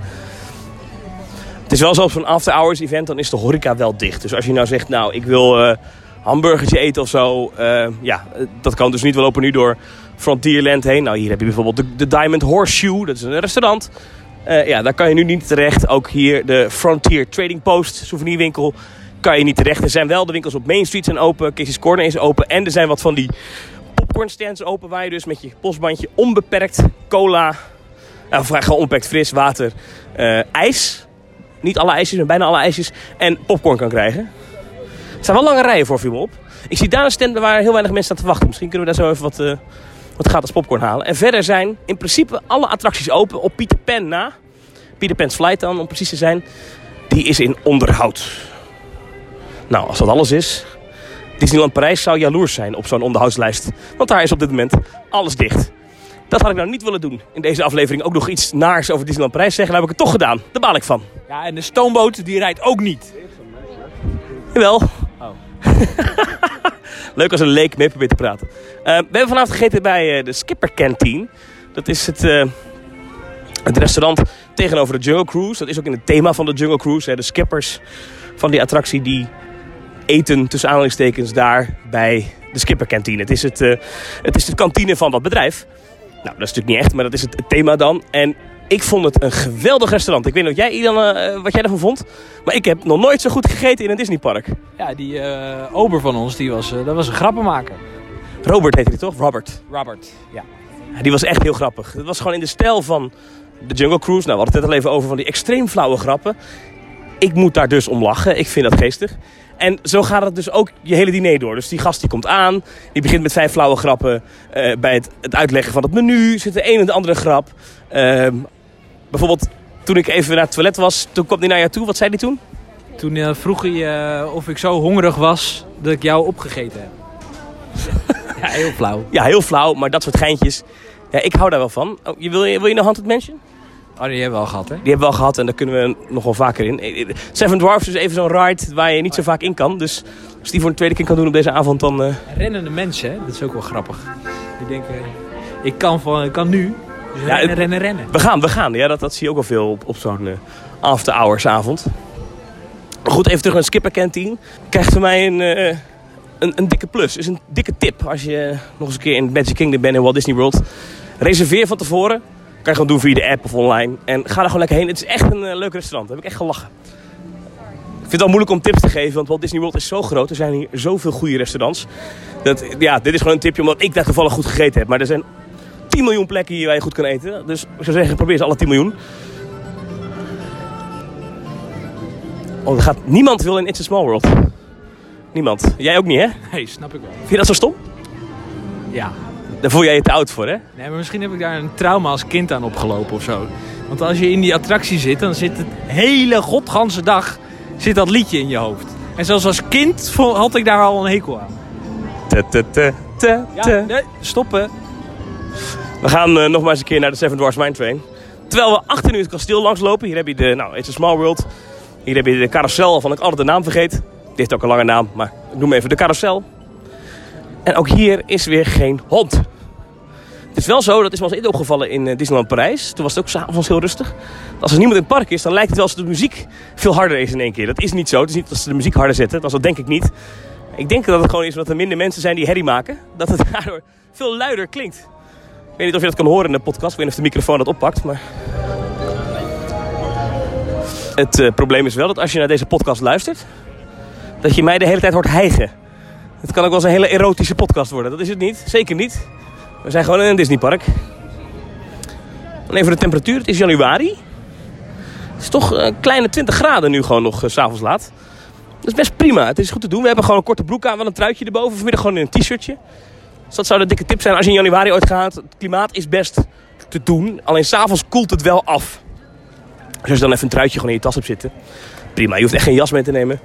Het is wel zo op after-hours event, dan is de horeca wel dicht. Dus als je nou zegt, nou, ik wil eh hamburgertje eten of zo. eh, ja, eh, dat kan dus niet. We lopen nu door Frontierland heen. Nou, hier heb je bijvoorbeeld de, de Diamond Horseshoe. Dat is een restaurant. Ja, daar kan je nu niet terecht. Ook hier de Frontier Trading Post, souvenirwinkel, kan je niet terecht. Er zijn wel de winkels op Main Street zijn open. Casey's Corner is open. En er zijn wat van die popcorn stands open. Waar je dus met je postbandje onbeperkt cola... Nou, gewoon onbeperkt fris, water, eh, ijs. Niet alle ijsjes, maar bijna alle ijsjes. En popcorn kan krijgen. Er staan wel lange rijen voor, viel me op. Ik zie daar een stand waar heel weinig mensen staan te wachten. Misschien kunnen we daar zo even wat, eh, wat gratis popcorn halen. En verder zijn in principe alle attracties open op Peter Pan na. Peter Pan's Flight dan, om precies te zijn. Die is in onderhoud. Nou, als dat alles is... Disneyland Parijs zou jaloers zijn op zo'n onderhoudslijst. Want daar is op dit moment alles dicht. Dat had ik nou niet willen doen. In deze aflevering ook nog iets naars over Disneyland Parijs zeggen. Daar heb ik het toch gedaan. Daar baal ik van. Ja, en de stoomboot die rijdt ook niet. Jawel. Leuk als een leek mee probeert te praten. Eh, we hebben vanavond gegeten bij eh, de Skipper Canteen. Dat is het, eh, het restaurant tegenover de Jungle Cruise. Dat is ook in het thema van de Jungle Cruise. Hè. De skippers van die attractie die eten tussen aanhalingstekens daar bij de Skipper Canteen. Het is, het, het is de kantine van dat bedrijf. Nou, dat is natuurlijk niet echt, maar dat is het, thema dan. En ik vond het een geweldig restaurant. Ik weet niet wat jij, Idan, eh, wat jij ervan vond. Maar ik heb nog nooit zo goed gegeten in een Disneypark. Ja, die eh, ober van ons, die was, eh, dat was een grappenmaker. Robert heette hij toch? Robert. Robert, ja. Ja, die was echt heel grappig. Het was gewoon in de stijl van de Jungle Cruise. Nou, we hadden het net al even over van die extreem flauwe grappen. Ik moet daar dus om lachen. Ik vind dat geestig. En zo gaat het dus ook je hele diner door. Dus die gast die komt aan. Die begint met vijf flauwe grappen. Eh, bij het, het uitleggen van het menu zit de een en de andere grap. Ehm, bijvoorbeeld toen ik even naar het toilet was. Toen kwam hij naar jou toe. Wat zei hij toen? Toen eh, vroeg hij eh, of ik zo hongerig was dat ik jou opgegeten heb. ja, heel flauw. Ja, heel flauw. Maar dat soort geintjes. Ja, ik hou daar wel van. Oh, je, wil, je, wil je nog Haunted Mansion? Oh, die hebben we al gehad, hè? Die hebben we al gehad en daar kunnen we nog wel vaker in. Seven Dwarfs is even zo'n ride waar je niet zo vaak in kan. Dus als die voor een tweede keer kan doen op deze avond, dan... eh, Rennende mensen, hè? Dat is ook wel grappig. Die denken, ik kan, van, ik kan nu. Dus Ja, rennen, het- rennen, rennen. We gaan, we gaan. Ja, dat, dat zie je ook wel veel op, op zo'n eh, after-hours avond. Maar goed, even terug naar Skipper Canteen. Krijgt van mij een, eh, een, een dikke plus. Is een dikke tip als je nog eens een keer in Magic Kingdom bent in Walt Disney World. Reserveer van tevoren. Kan je gewoon doen via de app of online. En ga daar gewoon lekker heen. Het is echt een eh, leuk restaurant. Daar heb ik echt gelachen. Ik vind het wel moeilijk om tips te geven, want Walt Disney World is zo groot. Er zijn hier zoveel goede restaurants. Dat, ja, dit is gewoon een tipje omdat ik daar toevallig goed gegeten heb. Maar er zijn 10 miljoen plekken hier waar je goed kan eten. Dus ik zou zeggen, probeer ze alle 10 miljoen. Oh, er gaat, niemand wil in It's a Small World. Niemand. Jij ook niet, hè? Nee, snap ik wel. Vind je dat zo stom? Ja. Daar voel jij je te oud voor, hè? Nee, maar misschien heb ik daar een trauma als kind aan opgelopen of zo. Want als je in die attractie zit, dan zit het hele godganse dag zit dat liedje in je hoofd. En zelfs als kind had ik daar al een hekel aan. Te, te, te, te, Ja, te. nee, stoppen. We gaan eh, nog maar eens een keer naar de Seven Dwarfs Mine Train. Terwijl we achter nu het kasteel langslopen. Hier heb je de, nou, It's a Small World. Hier heb je de carousel, waarvan ik altijd de naam vergeet. Die heeft ook een lange naam, maar ik noem even de carousel. En ook hier is weer geen hond. Het is wel zo, dat is me al eens eerder opgevallen in eh, Disneyland Parijs. Toen was het ook s'avonds heel rustig. Als er niemand in het park is, dan lijkt het wel alsof de muziek veel harder is in één keer. Dat is niet zo. Het is niet dat ze de muziek harder zetten. Dat denk ik niet. Ik denk dat het gewoon is omdat er minder mensen zijn die herrie maken. Dat het daardoor veel luider klinkt. Ik weet niet of je dat kan horen in de podcast. Ik weet niet of de microfoon dat oppakt, maar... Het eh, probleem is wel dat als je naar deze podcast luistert... dat je mij de hele tijd hoort hijgen. Het kan ook wel eens een hele erotische podcast worden. Dat is het niet. Zeker niet. We zijn gewoon in een Disneypark. En even de temperatuur. Het is januari. Het is toch een kleine 20 graden nu gewoon nog s s'avonds laat. Dat is best prima. Het is goed te doen. We hebben gewoon een korte broek aan. Wel een truitje erboven. Vanmiddag gewoon in een t-shirtje. Dus dat zou de dikke tip zijn als je in januari ooit gaat. Het klimaat is best te doen. Alleen s'avonds koelt het wel af. Dus als je dan even een truitje gewoon in je tas hebt zitten. Prima, je hoeft echt geen jas mee te nemen.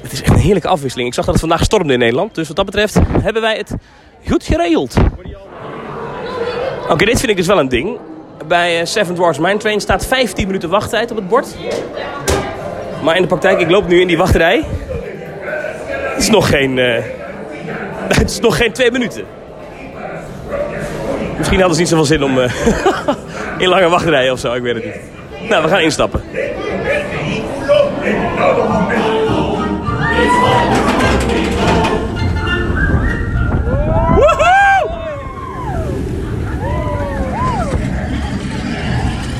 Het is echt een heerlijke afwisseling. Ik zag dat het vandaag stormde in Nederland. Dus wat dat betreft hebben wij het goed geregeld. Oké, dit vind ik dus wel een ding. bij eh, Seven Dwarfs Mine Train staat 15 minuten wachttijd op het bord. Maar in de praktijk, ik loop nu in die wachtrij. Het is nog geen, eh, het is nog geen twee minuten. Misschien hadden ze niet zoveel zin om eh, in lange wachtrijen of zo, ik weet het niet. Nou, we gaan instappen.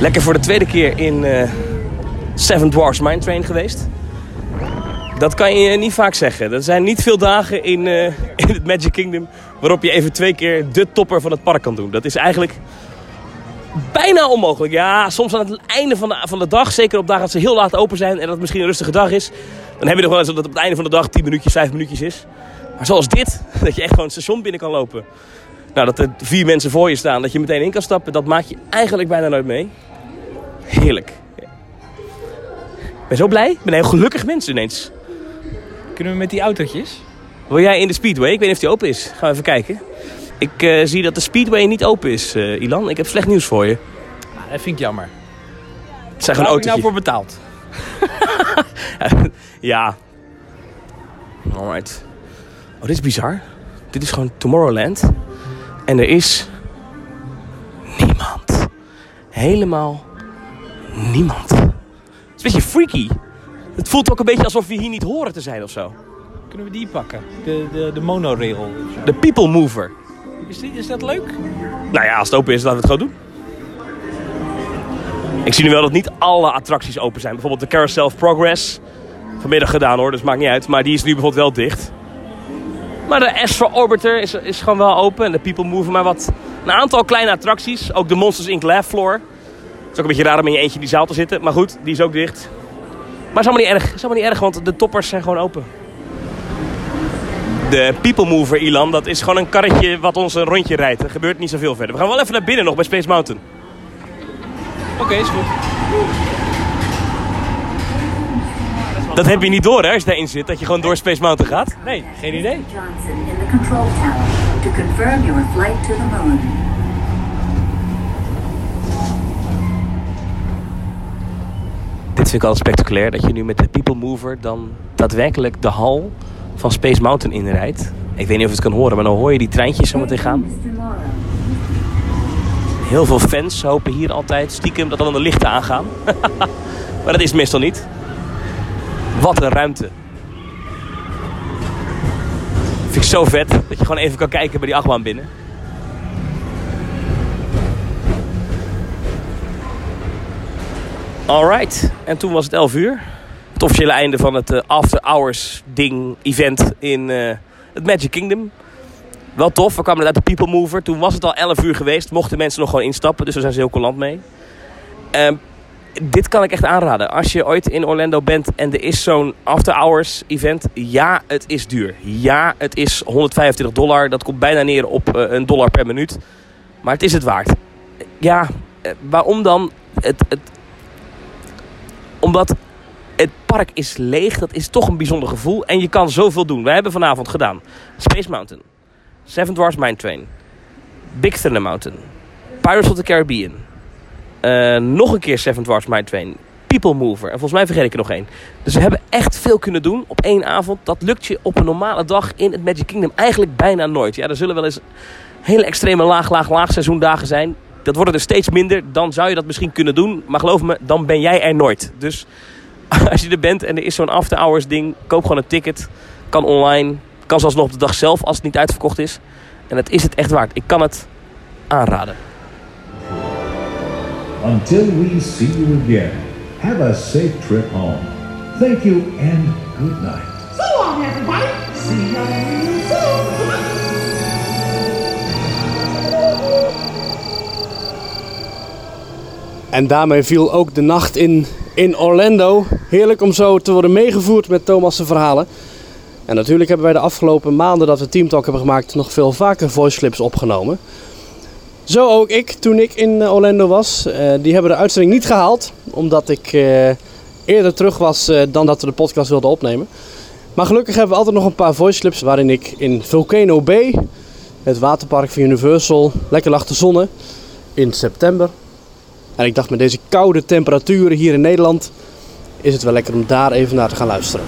Lekker voor de tweede keer in eh, Seven Dwarfs Mine Train geweest. Dat kan je niet vaak zeggen. Er zijn niet veel dagen in, eh, in het Magic Kingdom waarop je even twee keer de topper van het park kan doen. Dat is eigenlijk bijna onmogelijk. Ja, soms aan het einde van de, van de dag, zeker op dagen dat ze heel laat open zijn en dat het misschien een rustige dag is, dan heb je nog wel eens dat het op het einde van de dag 10 minuutjes, 5 minuutjes is. Maar zoals dit, dat je echt gewoon het station binnen kan lopen. Nou, dat er vier mensen voor je staan, dat je meteen in kan stappen, dat maak je eigenlijk bijna nooit mee. Heerlijk. Ik ben zo blij. Ik ben een heel gelukkig mens ineens. Kunnen we met die autootjes? Wil jij in de Speedway? Ik weet niet of die open is. Gaan we even kijken. Ik eh, zie dat de Speedway niet open is, eh, Ilan. Ik heb slecht nieuws voor je. Ah, dat vind ik jammer. Het zijn Waar gewoon heb ik nou autootjes. voor betaald? ja. Alright. Oh, dit is bizar. Dit is gewoon Tomorrowland. En er is... Niemand. Helemaal niemand. Het is een beetje freaky. Het voelt ook een beetje alsof we hier niet horen te zijn of zo. Kunnen we die pakken? De, de, de monorail. De People Mover. Is, die, is dat leuk? Nou ja, als het open is, laten we het gewoon doen. Ik zie nu wel dat niet alle attracties open zijn. Bijvoorbeeld de Carousel of Progress. Vanmiddag gedaan hoor, dus maakt niet uit. Maar die is nu bijvoorbeeld wel dicht. Maar de Astro Orbiter is, is gewoon wel open. En de People Mover. Maar wat een aantal kleine attracties. Ook de Monsters Inc. Laugh Floor. Het is ook een beetje raar om in je eentje in die zaal te zitten. Maar goed, die is ook dicht. Maar het is allemaal niet erg. Het is allemaal niet erg, want de toppers zijn gewoon open. De People Mover, Ilan, dat is gewoon een karretje wat ons een rondje rijdt. Er gebeurt niet zoveel verder. We gaan wel even naar binnen nog bij Space Mountain. Oké, is goed. Dat heb je niet door hè, als je daarin zit, dat je gewoon door Space Mountain gaat. Nee, geen idee. Johnson in the control tower to confirm your flight to the moon. Vind ik al spectaculair, dat je nu met de People Mover dan daadwerkelijk de hal van Space Mountain inrijdt. Ik weet niet of je het kan horen, maar dan hoor je die treintjes zo meteen gaan. Heel veel fans hopen hier altijd stiekem dat dan de lichten aangaan. maar dat is meestal niet. Wat een ruimte. Vind ik zo vet dat je gewoon even kan kijken bij die achtbaan binnen. Alright, en toen was het 11 uur. Het officiële einde van het eh, After Hours ding, event in eh, het Magic Kingdom. Wel tof, we kwamen uit de People Mover. Toen was het al 11 uur geweest. Mochten mensen nog gewoon instappen, dus daar zijn ze heel coulant mee. Ehm, dit kan ik echt aanraden. Als je ooit in Orlando bent en er is zo'n after hours event. Ja, het is duur. Ja, het is 125 dollar. Dat komt bijna neer op eh, een dollar per minuut. Maar het is het waard. Ja, waarom dan? Het, het, omdat het park is leeg. Dat is toch een bijzonder gevoel. En je kan zoveel doen. Wij hebben vanavond gedaan. Space Mountain. Seven Dwarfs Mine Train. Big Thunder Mountain. Pirates of the Caribbean. Eh, nog een keer Seven Dwarfs Mine Train. People Mover. En volgens mij vergeet ik er nog één. Dus we hebben echt veel kunnen doen op één avond. Dat lukt je op een normale dag in het Magic Kingdom eigenlijk bijna nooit. Ja, er zullen wel eens hele extreme laag, laag, laag seizoendagen zijn. Dat worden er steeds minder. Dan zou je dat misschien kunnen doen. Maar geloof me, dan ben jij er nooit. Dus als je er bent en er is zo'n after hours ding. Koop gewoon een ticket. Kan online. Kan zelfs nog op de dag zelf als het niet uitverkocht is. En het is het echt waard. Ik kan het aanraden. Until we see you again, have a safe trip home. Thank you and good night. So long, everybody. See you En daarmee viel ook de nacht in, in Orlando. Heerlijk om zo te worden meegevoerd met Thomas' verhalen. En natuurlijk hebben wij de afgelopen maanden dat we Team Talk hebben gemaakt nog veel vaker voice clips opgenomen. Zo ook ik toen ik in eh, Orlando was. Eh, die hebben de uitzending niet gehaald, omdat ik eh, eerder terug was dan dat we de podcast wilden opnemen. Maar gelukkig hebben we altijd nog een paar voice clips waarin ik in Volcano Bay, het waterpark van Universal, lekker lag te zonnen in september. En ik dacht met deze koude temperaturen hier in Nederland is het wel lekker om daar even naar te gaan luisteren.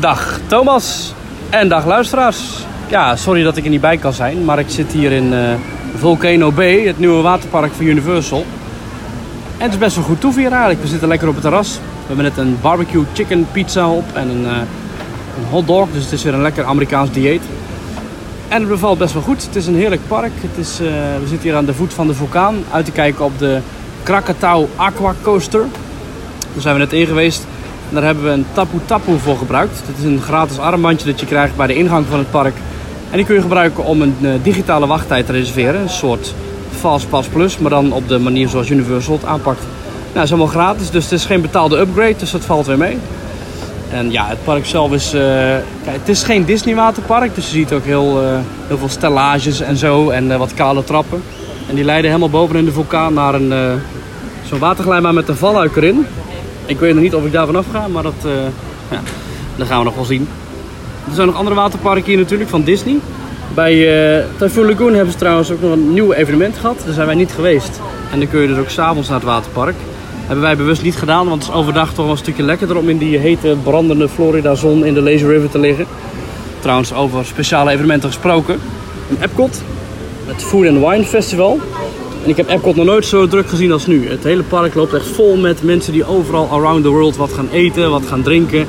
Dag Thomas en dag luisteraars. Ja, sorry dat ik er niet bij kan zijn, maar ik zit hier in eh, Volcano Bay, het nieuwe waterpark van Universal. En het is best wel goed toeven hier eigenlijk. We zitten lekker op het terras. We hebben net een barbecue chicken pizza op en een, eh, een hotdog. Dus het is weer een lekker Amerikaans dieet. En het bevalt best wel goed. Het is een heerlijk park. Het is, eh, we zitten hier aan de voet van de vulkaan uit te kijken op de Krakatau Aqua Coaster. Daar zijn we net in geweest. En daar hebben we een Tapu Tapu voor gebruikt. Dit is een gratis armbandje dat je krijgt bij de ingang van het park. En die kun je gebruiken om een eh, digitale wachttijd te reserveren. Een soort Fastpass Plus, maar dan op de manier zoals Universal het aanpakt. Nou, is allemaal gratis, dus het is geen betaalde upgrade, dus dat valt weer mee. En ja, het park zelf is... eh, kijk, het is geen Disney waterpark, dus je ziet ook heel, eh, heel veel stellages en zo en eh, wat kale trappen. En die leiden helemaal boven in de vulkaan naar een, zo'n waterglijbaan met een valluik erin. Ik weet nog niet of ik daar vanaf ga, maar dat, ja, dat gaan we nog wel zien. Er zijn nog andere waterparken hier natuurlijk van Disney. Bij Typhoon Lagoon hebben ze trouwens ook nog een nieuw evenement gehad. Daar zijn wij niet geweest. En dan kun je dus ook s'avonds naar het waterpark. Hebben wij bewust niet gedaan, want het is overdag toch wel een stukje lekkerder om in die hete, brandende Florida zon in de Lazy River te liggen. Trouwens, over speciale evenementen gesproken. Een Epcot, het Food and Wine Festival. En ik heb Epcot nog nooit zo druk gezien als nu. Het hele park loopt echt vol met mensen die overal around the world wat gaan eten, wat gaan drinken.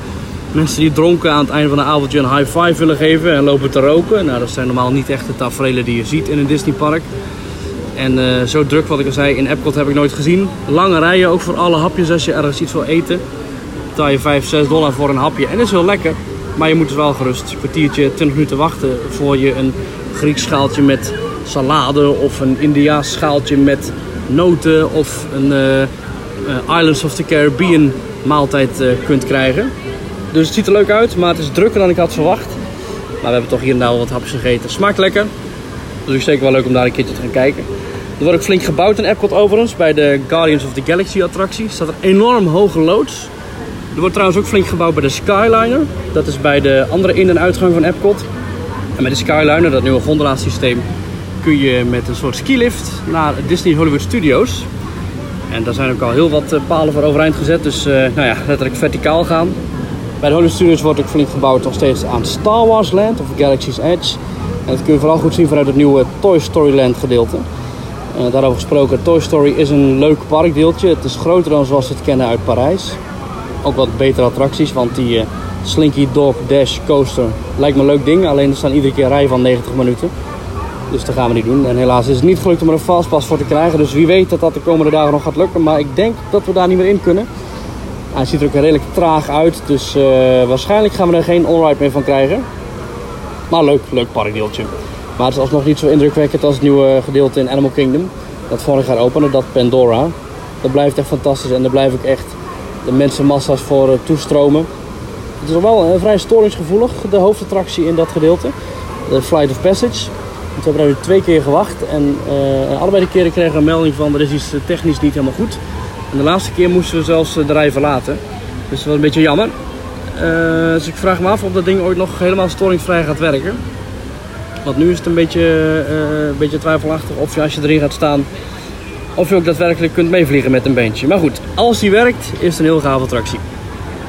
Mensen die dronken aan het einde van de avondje een high five willen geven en lopen te roken. Nou, dat zijn normaal niet echt de tafereelen die je ziet in een Disneypark. En eh, zo druk wat ik al zei, in Epcot heb ik nooit gezien. Lange rijen ook voor alle hapjes als je ergens iets wil eten. Betaal je 5, 6 dollar voor een hapje. En dat is wel lekker. Maar je moet dus wel gerust een kwartiertje, 20 minuten wachten voor je een Grieks schaaltje met salade of een Indiaas schaaltje met noten of een eh, eh, Islands of the Caribbean maaltijd kunt krijgen. Dus het ziet er leuk uit, maar het is drukker dan ik had verwacht. Maar we hebben toch hier en daar wat hapjes gegeten. Smaakt lekker. Dus zeker wel leuk om daar een keertje te gaan kijken. Er wordt ook flink gebouwd in Epcot overigens. Bij de Guardians of the Galaxy attractie staat er enorm hoge loods. Er wordt trouwens ook flink gebouwd bij de Skyliner. Dat is bij de andere in- en uitgang van Epcot. En met de Skyliner, dat nieuwe gondelaarsysteem, kun je met een soort skilift naar Disney Hollywood Studios. En daar zijn ook al heel wat eh, palen voor overeind gezet. Dus eh, nou ja, letterlijk verticaal gaan. Bij de Hollywood Studios wordt ook flink gebouwd nog steeds aan Star Wars Land of Galaxy's Edge. En dat kun je vooral goed zien vanuit het nieuwe Toy Story Land gedeelte. Eh, daarover gesproken, Toy Story is een leuk parkdeeltje. Het is groter dan zoals we het kennen uit Parijs. Ook wat betere attracties, want die eh, Slinky Dog Dash Coaster lijkt me een leuk ding. Alleen er staan iedere keer rijen van 90 minuten. Dus dat gaan we niet doen. En helaas is het niet gelukt om er een fastpass voor te krijgen. Dus wie weet dat dat de komende dagen nog gaat lukken. Maar ik denk dat we daar niet meer in kunnen. Hij ziet er ook redelijk traag uit. Dus eh, waarschijnlijk gaan we er geen onride meer van krijgen. Maar leuk, leuk parkdeeltje. Maar het is alsnog niet zo indrukwekkend als het nieuwe gedeelte in Animal Kingdom. Dat vorig jaar opende, dat Pandora. Dat blijft echt fantastisch en daar blijf ik echt de mensenmassa's voor eh, toestromen. Het is wel vrij storingsgevoelig, de hoofdattractie in dat gedeelte. De Flight of Passage. Want we hebben daar nu twee keer gewacht en eh, allebei de keren kregen we een melding van er is iets eh, technisch niet helemaal goed. En de laatste keer moesten we zelfs de rij verlaten. Dus dat was een beetje jammer. Eh, dus ik vraag me af of dat ding ooit nog helemaal storingsvrij gaat werken. Want nu is het een beetje, eh, een beetje twijfelachtig of je als je erin gaat staan, of je ook daadwerkelijk kunt meevliegen met een beentje. Maar goed, als die werkt, is het een heel gaaf attractie.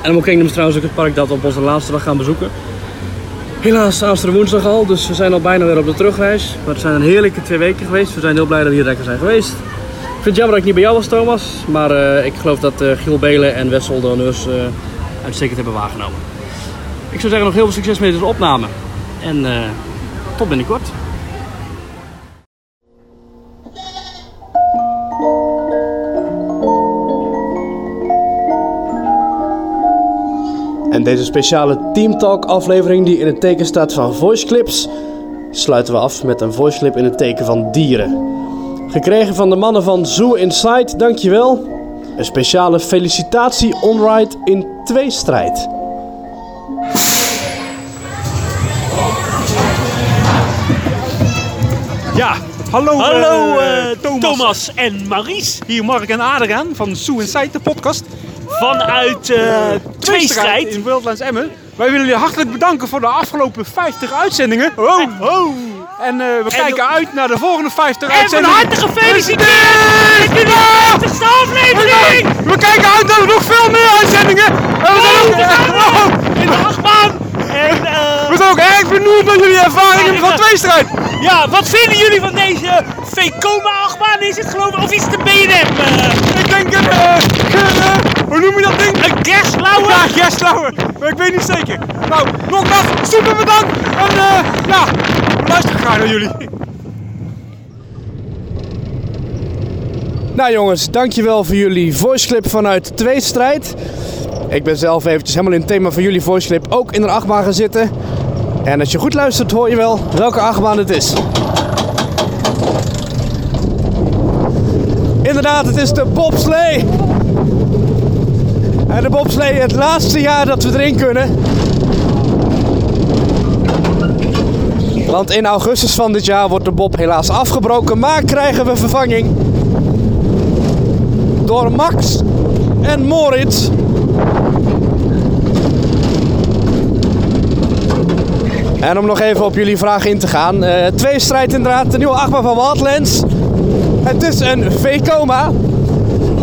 Animal Kingdom is trouwens ook het park dat we op onze laatste dag gaan bezoeken. Helaas aanstaande woensdag al, dus we zijn al bijna weer op de terugreis. Maar het zijn een heerlijke twee weken geweest. We zijn heel blij dat we hier lekker zijn geweest. Ik vind het jammer dat ik niet bij jou was, Thomas. Maar eh, ik geloof dat eh, Giel Belen en Wessel de uitstekend hebben waargenomen. Ik zou zeggen nog heel veel succes met deze opname. En eh, tot binnenkort. En deze speciale Team Talk aflevering die in het teken staat van voice clips, sluiten we af met een voice clip in het teken van dieren. Gekregen van de mannen van Zoo Inside, dankjewel. Een speciale felicitatie onride in tweestrijd. Ja, hallo, Hallo, eh, eh, Thomas. Thomas en Maries. Hier Mark en Adriaan van Sue Inside, de podcast. Vanuit eh Tweestrijd. in Wildlands Emmen. Wij willen jullie hartelijk bedanken voor de afgelopen 50 uitzendingen. Ho, ho. En eh, we kijken uit naar de volgende 50 En van uitzendingen. harte gefeliciteerd met jullie 50ste aflevering! We kijken uit naar nog veel meer uitzendingen. En we zijn ook, In de achtbaan! En, we zijn ook erg benieuwd naar jullie ervaringen van tweestrijd. Ja, wat vinden jullie van deze Vekoma achtbaan? Is het geloof ik, of is het een BNM? ik denk een, eh, eh, hoe noem je dat ding? Een Gerstlauer? Ja, Gerstlauer. Maar ik weet niet zeker. Nou, nogmaals, super bedankt. En eh, ja, we luisteren graag naar jullie. Nou jongens, dankjewel voor jullie voiceclip vanuit de tweestrijd. Ik ben zelf eventjes helemaal in het thema van jullie voiceclip ook in de achtbaan gaan zitten. En als je goed luistert hoor je wel welke achtbaan het is. Inderdaad, het is de bobslee. En de bobslee het laatste jaar dat we erin kunnen. Want in augustus van dit jaar wordt de bob helaas afgebroken, maar krijgen we vervanging door Max en Moritz. En om nog even op jullie vraag in te gaan. eh twee strijd inderdaad, de nieuwe achtbaan van Wildlands. Het is een V-coma.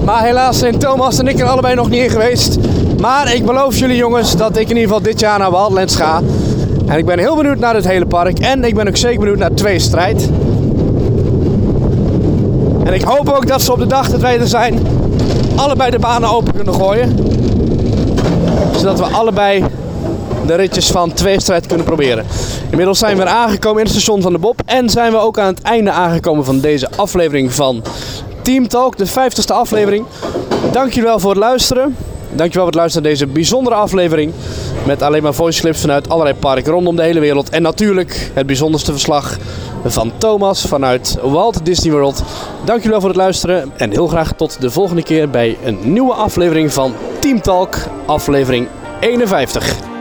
Maar helaas zijn Thomas en ik er allebei nog niet in geweest. Maar ik beloof jullie jongens dat ik in ieder geval dit jaar naar Wildlands ga. En ik ben heel benieuwd naar het hele park. En ik ben ook zeker benieuwd naar twee strijd. En ik hoop ook dat ze op de dag dat wij er zijn, allebei de banen open kunnen gooien. Zodat we allebei de ritjes van tweestrijd kunnen proberen. Inmiddels zijn we aangekomen in het station van de Bob. En zijn we ook aan het einde aangekomen van deze aflevering van Team Talk, de 50ste aflevering. Dankjewel voor het luisteren. Dankjewel voor het luisteren naar deze bijzondere aflevering. Met alleen maar voice clips vanuit allerlei parken rondom de hele wereld. En natuurlijk het bijzonderste verslag van Thomas vanuit Walt Disney World. Dankjewel voor het luisteren. En heel graag tot de volgende keer bij een nieuwe aflevering van Team Talk, aflevering 51.